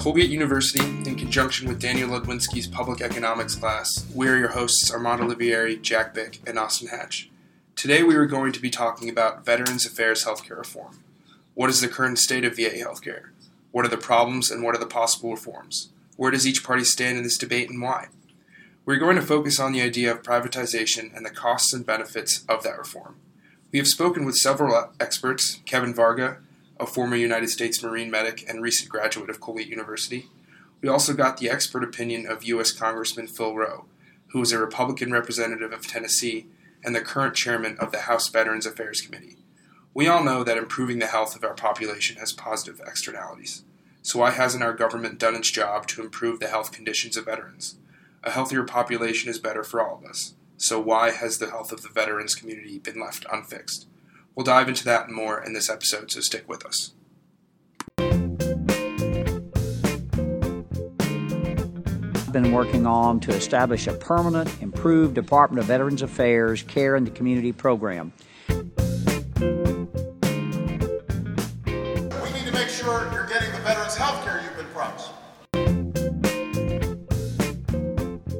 Colgate University, in conjunction with Daniel Ludwinski's public economics class, we are your hosts Armand Olivieri, Jack Bick, and Austin Hatch. Today we are going to be talking about Veterans Affairs healthcare reform. What is the current state of VA healthcare? What are the problems and what are the possible reforms? Where does each party stand in this debate and why? We're going to focus on the idea of privatization and the costs and benefits of that reform. We have spoken with several experts Kevin Varga, a former United States Marine medic and recent graduate of Colgate University. We also got the expert opinion of U.S. Congressman Phil Roe, who is a Republican representative of Tennessee and the current chairman of the House Veterans Affairs Committee. We all know that improving the health of our population has positive externalities. So, why hasn't our government done its job to improve the health conditions of veterans? A healthier population is better for all of us. So, why has the health of the veterans community been left unfixed? We'll dive into that and more in this episode, so stick with us. We've been working on to establish a permanent, improved Department of Veterans Affairs Care in the Community program. We need to make sure you're getting the veterans health care you've been promised.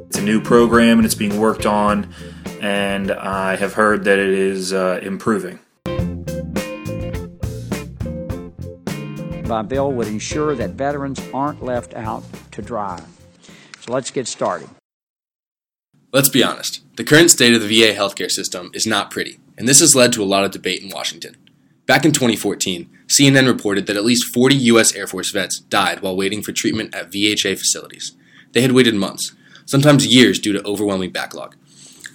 It's a new program and it's being worked on, and I have heard that it is uh, improving. By bill would ensure that veterans aren't left out to dry. So let's get started. Let's be honest. The current state of the VA healthcare system is not pretty, and this has led to a lot of debate in Washington. Back in 2014, CNN reported that at least 40 U.S. Air Force vets died while waiting for treatment at VHA facilities. They had waited months, sometimes years due to overwhelming backlog.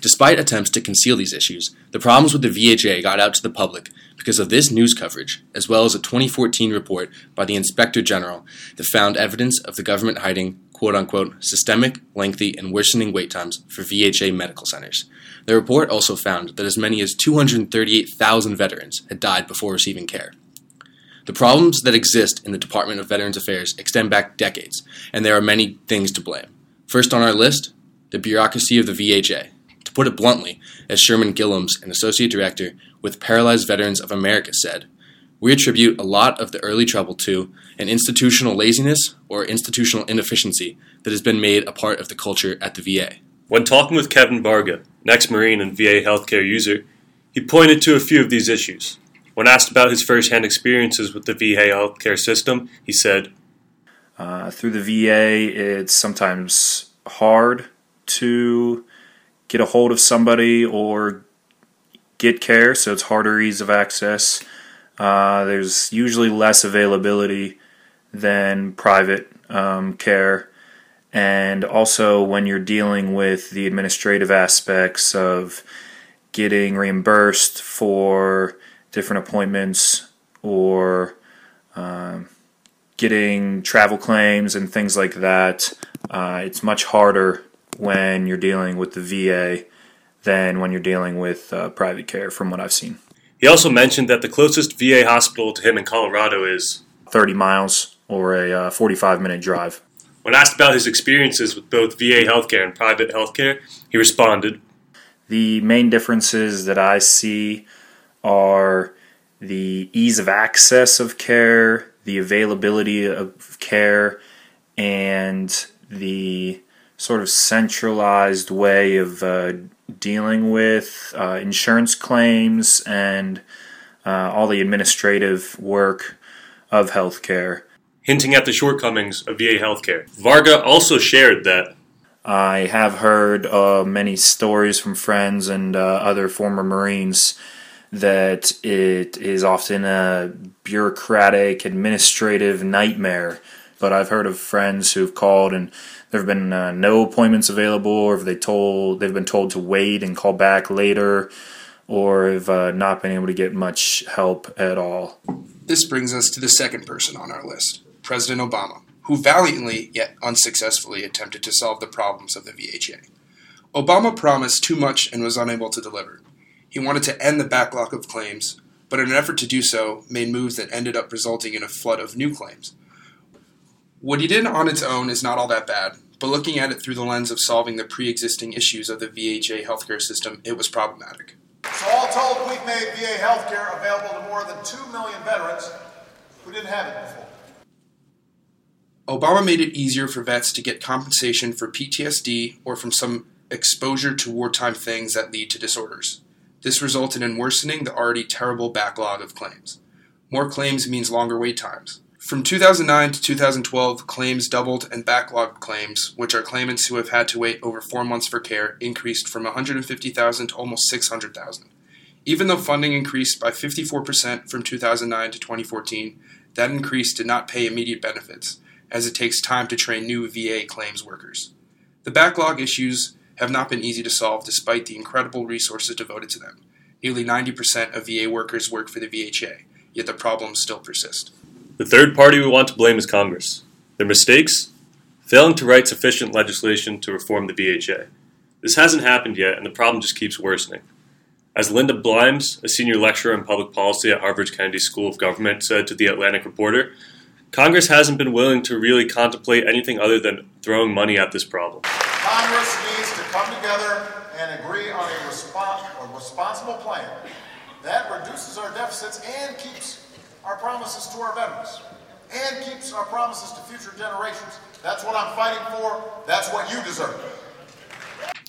Despite attempts to conceal these issues, the problems with the VHA got out to the public because of this news coverage, as well as a 2014 report by the Inspector General that found evidence of the government hiding quote unquote systemic, lengthy, and worsening wait times for VHA medical centers. The report also found that as many as 238,000 veterans had died before receiving care. The problems that exist in the Department of Veterans Affairs extend back decades, and there are many things to blame. First on our list, the bureaucracy of the VHA put it bluntly, as Sherman Gillums, an associate director with Paralyzed Veterans of America, said, we attribute a lot of the early trouble to an institutional laziness or institutional inefficiency that has been made a part of the culture at the VA. When talking with Kevin Varga, an ex Marine and VA healthcare user, he pointed to a few of these issues. When asked about his firsthand experiences with the VA healthcare system, he said, uh, Through the VA, it's sometimes hard to get a hold of somebody or get care, so it's harder ease of access. Uh, there's usually less availability than private um, care. And also, when you're dealing with the administrative aspects of getting reimbursed for different appointments or um, getting travel claims and things like that, uh, it's much harder when you're dealing with the VA than when you're dealing with uh, private care, from what I've seen. He also mentioned that the closest VA hospital to him in Colorado is 30 miles or a uh, 45 minute drive. When asked about his experiences with both VA healthcare and private healthcare, he responded The main differences that I see are the ease of access of care, the availability of care, and the sort of centralized way of uh, dealing with uh, insurance claims and uh, all the administrative work of healthcare. Hinting at the shortcomings of VA healthcare. Varga also shared that. I have heard uh, many stories from friends and uh, other former Marines that it is often a bureaucratic, administrative nightmare. But I've heard of friends who've called and there have been uh, no appointments available, or have they told they've been told to wait and call back later, or have uh, not been able to get much help at all. This brings us to the second person on our list, President Obama, who valiantly yet unsuccessfully attempted to solve the problems of the VHA. Obama promised too much and was unable to deliver. He wanted to end the backlog of claims, but in an effort to do so, made moves that ended up resulting in a flood of new claims. What he did on its own is not all that bad, but looking at it through the lens of solving the pre existing issues of the VHA healthcare system, it was problematic. So, all told, we've made VA healthcare available to more than 2 million veterans who didn't have it before. Obama made it easier for vets to get compensation for PTSD or from some exposure to wartime things that lead to disorders. This resulted in worsening the already terrible backlog of claims. More claims means longer wait times. From 2009 to 2012, claims doubled and backlog claims, which are claimants who have had to wait over four months for care, increased from 150,000 to almost 600,000. Even though funding increased by 54% from 2009 to 2014, that increase did not pay immediate benefits, as it takes time to train new VA claims workers. The backlog issues have not been easy to solve despite the incredible resources devoted to them. Nearly 90% of VA workers work for the VHA, yet the problems still persist. The third party we want to blame is Congress. Their mistakes? Failing to write sufficient legislation to reform the VHA. This hasn't happened yet, and the problem just keeps worsening. As Linda Bilmes, a senior lecturer in public policy at Harvard's Kennedy School of Government, said to the Atlantic Reporter, Congress hasn't been willing to really contemplate anything other than throwing money at this problem. Congress needs to come together and agree on a, respons- a responsible plan that reduces our deficits and keeps our promises to our veterans and keeps our promises to future generations. That's what I'm fighting for. That's what you deserve.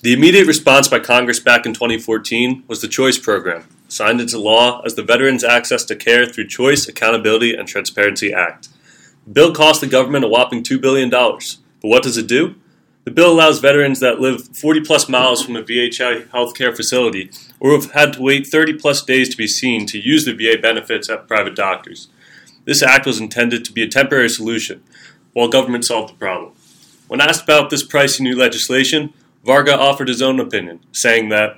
The immediate response by Congress back in 2014 was the CHOICE program, signed into law as the Veterans Access to Care Through Choice, Accountability, and Transparency Act. The bill cost the government a whopping $2 billion. But what does it do? The bill allows veterans that live 40 plus miles from a VHA healthcare facility or have had to wait 30 plus days to be seen to use the VA benefits at private doctors. This act was intended to be a temporary solution while government solved the problem. When asked about this pricey new legislation, Varga offered his own opinion, saying that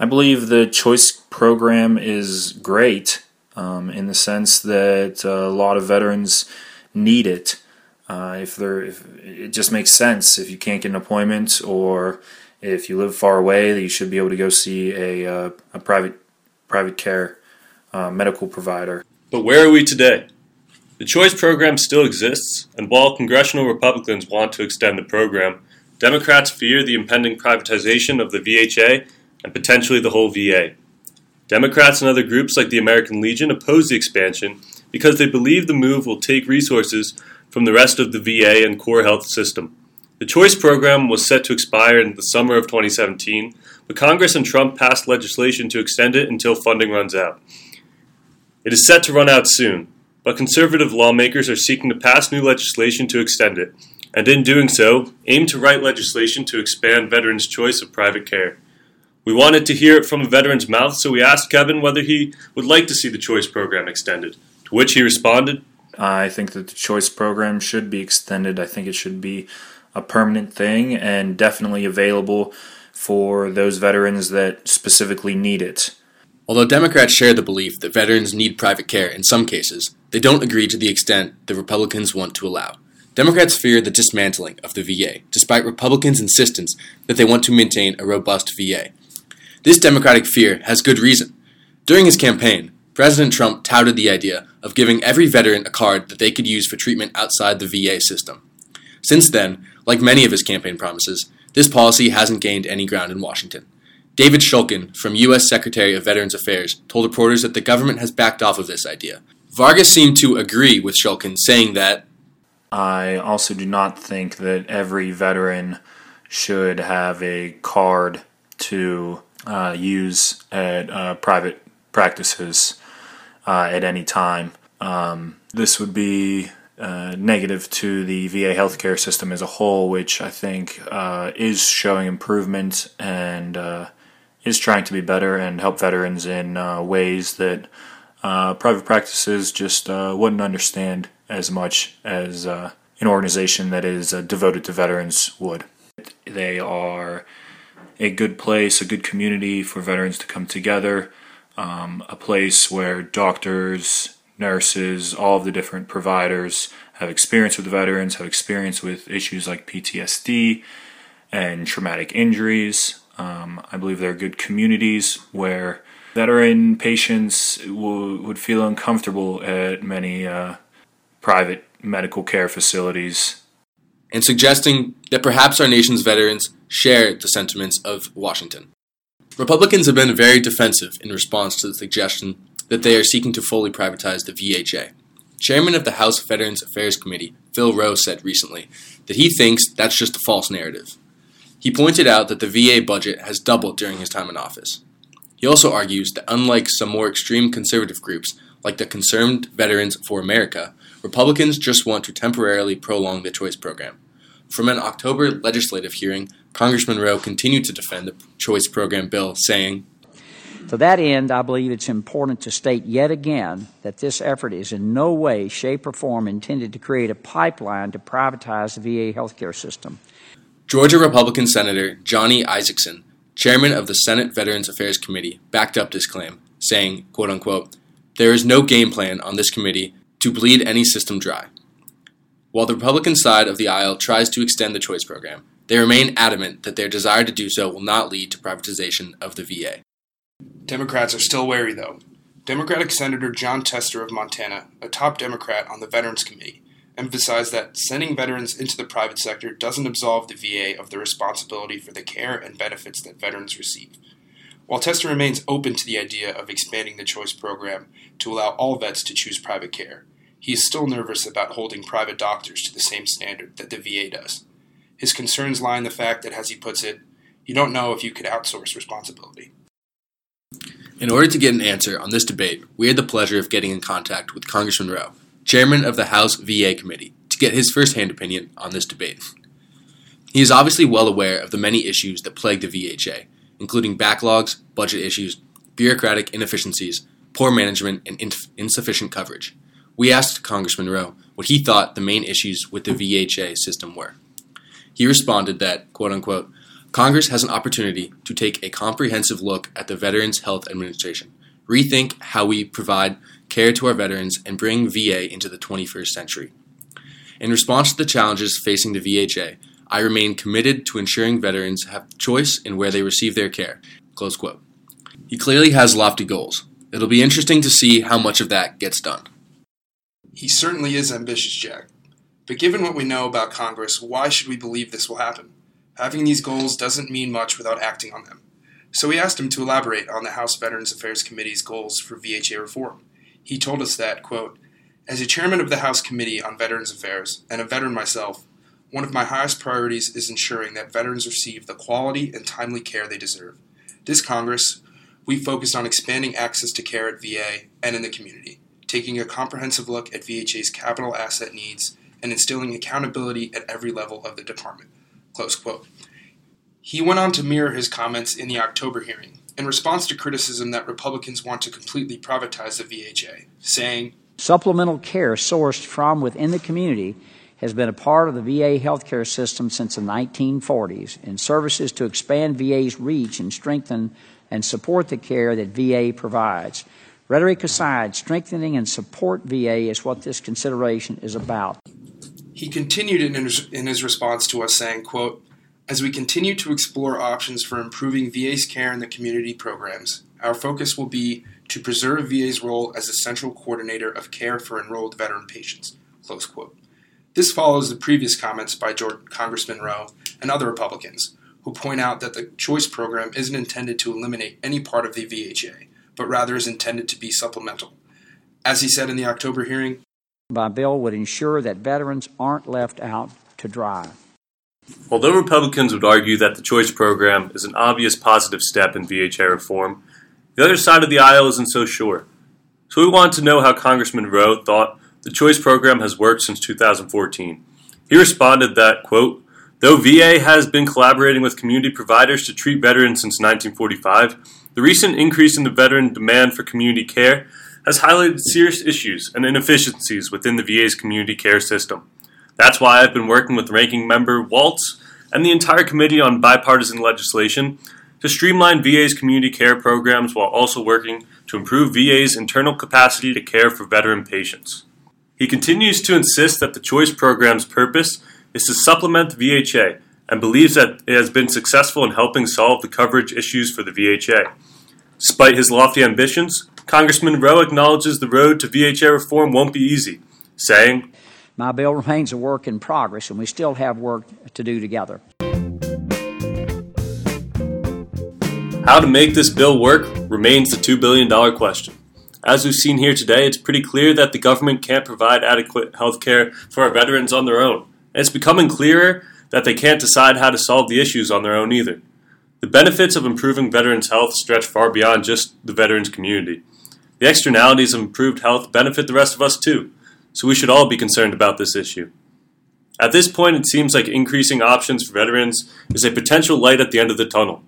I believe the choice program is great um, in the sense that a lot of veterans need it. Uh, if they're, if it just makes sense if you can't get an appointment or if you live far away, you should be able to go see a uh, a private private care uh, medical provider. But where are we today? The choice program still exists, and while congressional Republicans want to extend the program, Democrats fear the impending privatization of the VHA and potentially the whole VA. Democrats and other groups like the American Legion oppose the expansion because they believe the move will take resources from the rest of the VA and core health system. The choice program was set to expire in the summer of 2017, but Congress and Trump passed legislation to extend it until funding runs out. It is set to run out soon, but conservative lawmakers are seeking to pass new legislation to extend it, and in doing so, aim to write legislation to expand veterans' choice of private care. We wanted to hear it from a veteran's mouth, so we asked Kevin whether he would like to see the choice program extended, to which he responded, I think that the choice program should be extended. I think it should be a permanent thing and definitely available for those veterans that specifically need it. Although Democrats share the belief that veterans need private care in some cases, they don't agree to the extent the Republicans want to allow. Democrats fear the dismantling of the VA, despite Republicans' insistence that they want to maintain a robust VA. This Democratic fear has good reason. During his campaign, President Trump touted the idea of giving every veteran a card that they could use for treatment outside the VA system. Since then, like many of his campaign promises, this policy hasn't gained any ground in Washington. David Shulkin, from U.S. Secretary of Veterans Affairs, told reporters that the government has backed off of this idea. Vargas seemed to agree with Shulkin, saying that I also do not think that every veteran should have a card to uh, use at uh, private practices uh, at any time. Um, this would be uh, negative to the VA healthcare system as a whole, which I think uh, is showing improvement and uh, is trying to be better and help veterans in uh, ways that uh, private practices just wouldn't understand as much as an organization that is devoted to veterans would. They are a good place, a good community for veterans to come together um, a place where doctors, nurses, all of the different providers have experience with veterans, have experience with issues like PTSD and traumatic injuries. Um, I believe there are good communities where veteran patients would feel uncomfortable at many uh, private medical care facilities. And suggesting that perhaps our nation's veterans share the sentiments of Washington. Republicans have been very defensive in response to the suggestion that they are seeking to fully privatize the VHA. Chairman of the House Veterans Affairs Committee, Phil Roe, said recently that he thinks that's just a false narrative. He pointed out that the VA budget has doubled during his time in office. He also argues that unlike some more extreme conservative groups, like the Concerned Veterans for America, Republicans just want to temporarily prolong the choice program. From an October legislative hearing, Congressman Roe continued to defend the choice program bill, saying, To that end, I believe it's important to state yet again that this effort is in no way, shape, or form intended to create a pipeline to privatize the VA healthcare system. Georgia Republican Senator Johnny Isakson, chairman of the Senate Veterans Affairs Committee, backed up this claim, saying, quote unquote, there is no game plan on this committee to bleed any system dry. While the Republican side of the aisle tries to extend the choice program, they remain adamant that their desire to do so will not lead to privatization of the VA. Democrats are still wary, though. Democratic Senator Jon Tester of Montana, a top Democrat on the Veterans Committee, emphasized that sending veterans into the private sector doesn't absolve the VA of the responsibility for the care and benefits that veterans receive. While Tester remains open to the idea of expanding the choice program to allow all vets to choose private care, he is still nervous about holding private doctors to the same standard that the VA does. His concerns lie in the fact that, as he puts it, you don't know if you could outsource responsibility. In order to get an answer on this debate, we had the pleasure of getting in contact with Congressman Roe, chairman of the House VA Committee, to get his firsthand opinion on this debate. He is obviously well aware of the many issues that plague the VHA, including backlogs, budget issues, bureaucratic inefficiencies, poor management, and insufficient coverage. We asked Congressman Roe what he thought the main issues with the VHA system were. He responded that, quote unquote, Congress has an opportunity to take a comprehensive look at the Veterans Health Administration, rethink how we provide care to our veterans, and bring VA into the 21st century. In response to the challenges facing the VHA, I remain committed to ensuring veterans have choice in where they receive their care. Close quote. He clearly has lofty goals. It'll be interesting to see how much of that gets done. He certainly is ambitious, Jack. But given what we know about Congress, why should we believe this will happen? Having these goals doesn't mean much without acting on them. So we asked him to elaborate on the House Veterans Affairs Committee's goals for VHA reform. He told us that, quote, as a chairman of the House Committee on Veterans Affairs and a veteran myself, one of my highest priorities is ensuring that veterans receive the quality and timely care they deserve. This Congress, we focused on expanding access to care at VA and in the community, taking a comprehensive look at VHA's capital asset needs and instilling accountability at every level of the department. Close quote. He went on to mirror his comments in the October hearing in response to criticism that Republicans want to completely privatize the VHA, saying, Supplemental care sourced from within the community has been a part of the VA healthcare system since the 1940s, and services to expand VA's reach and strengthen and support the care that VA provides. Rhetoric aside, strengthening and support VA is what this consideration is about. He continued in his, in his response to us saying, quote, as we continue to explore options for improving VA's care in the community programs, our focus will be to preserve VA's role as a central coordinator of care for enrolled veteran patients. Close quote. This follows the previous comments by George, Congressman Roe and other Republicans, who point out that the choice program isn't intended to eliminate any part of the VHA, but rather is intended to be supplemental. As he said in the October hearing, by bill would ensure that veterans aren't left out to dry. Although Republicans would argue that the choice program is an obvious positive step in VHA reform, the other side of the aisle isn't so sure. So we wanted to know how Congressman Roe thought the choice program has worked since 2014. He responded that, quote, Though VA has been collaborating with community providers to treat veterans since 1945, the recent increase in the veteran demand for community care has highlighted serious issues and inefficiencies within the VA's community care system. That's why I've been working with Ranking Member Walz and the entire Committee on Bipartisan Legislation to streamline VA's community care programs while also working to improve VA's internal capacity to care for veteran patients. He continues to insist that the choice program's purpose is to supplement the VHA and believes that it has been successful in helping solve the coverage issues for the VHA. Despite his lofty ambitions, Congressman Roe acknowledges the road to VHA reform won't be easy, saying, My bill remains a work in progress, and we still have work to do together. How to make this bill work remains the $2 billion question. As we've seen here today, it's pretty clear that the government can't provide adequate health care for our veterans on their own. And it's becoming clearer that they can't decide how to solve the issues on their own either. The benefits of improving veterans' health stretch far beyond just the veterans community. The externalities of improved health benefit the rest of us too, so we should all be concerned about this issue. At this point, it seems like increasing options for veterans is a potential light at the end of the tunnel.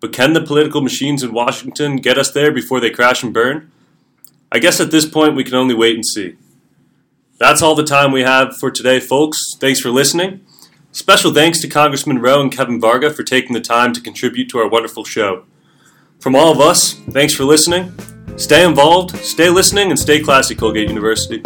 But can the political machines in Washington get us there before they crash and burn? I guess at this point we can only wait and see. That's all the time we have for today, folks. Thanks for listening. Special thanks to Congressman Roe and Kevin Varga for taking the time to contribute to our wonderful show. From all of us, thanks for listening. Stay involved, stay listening, and stay classy, Colgate University.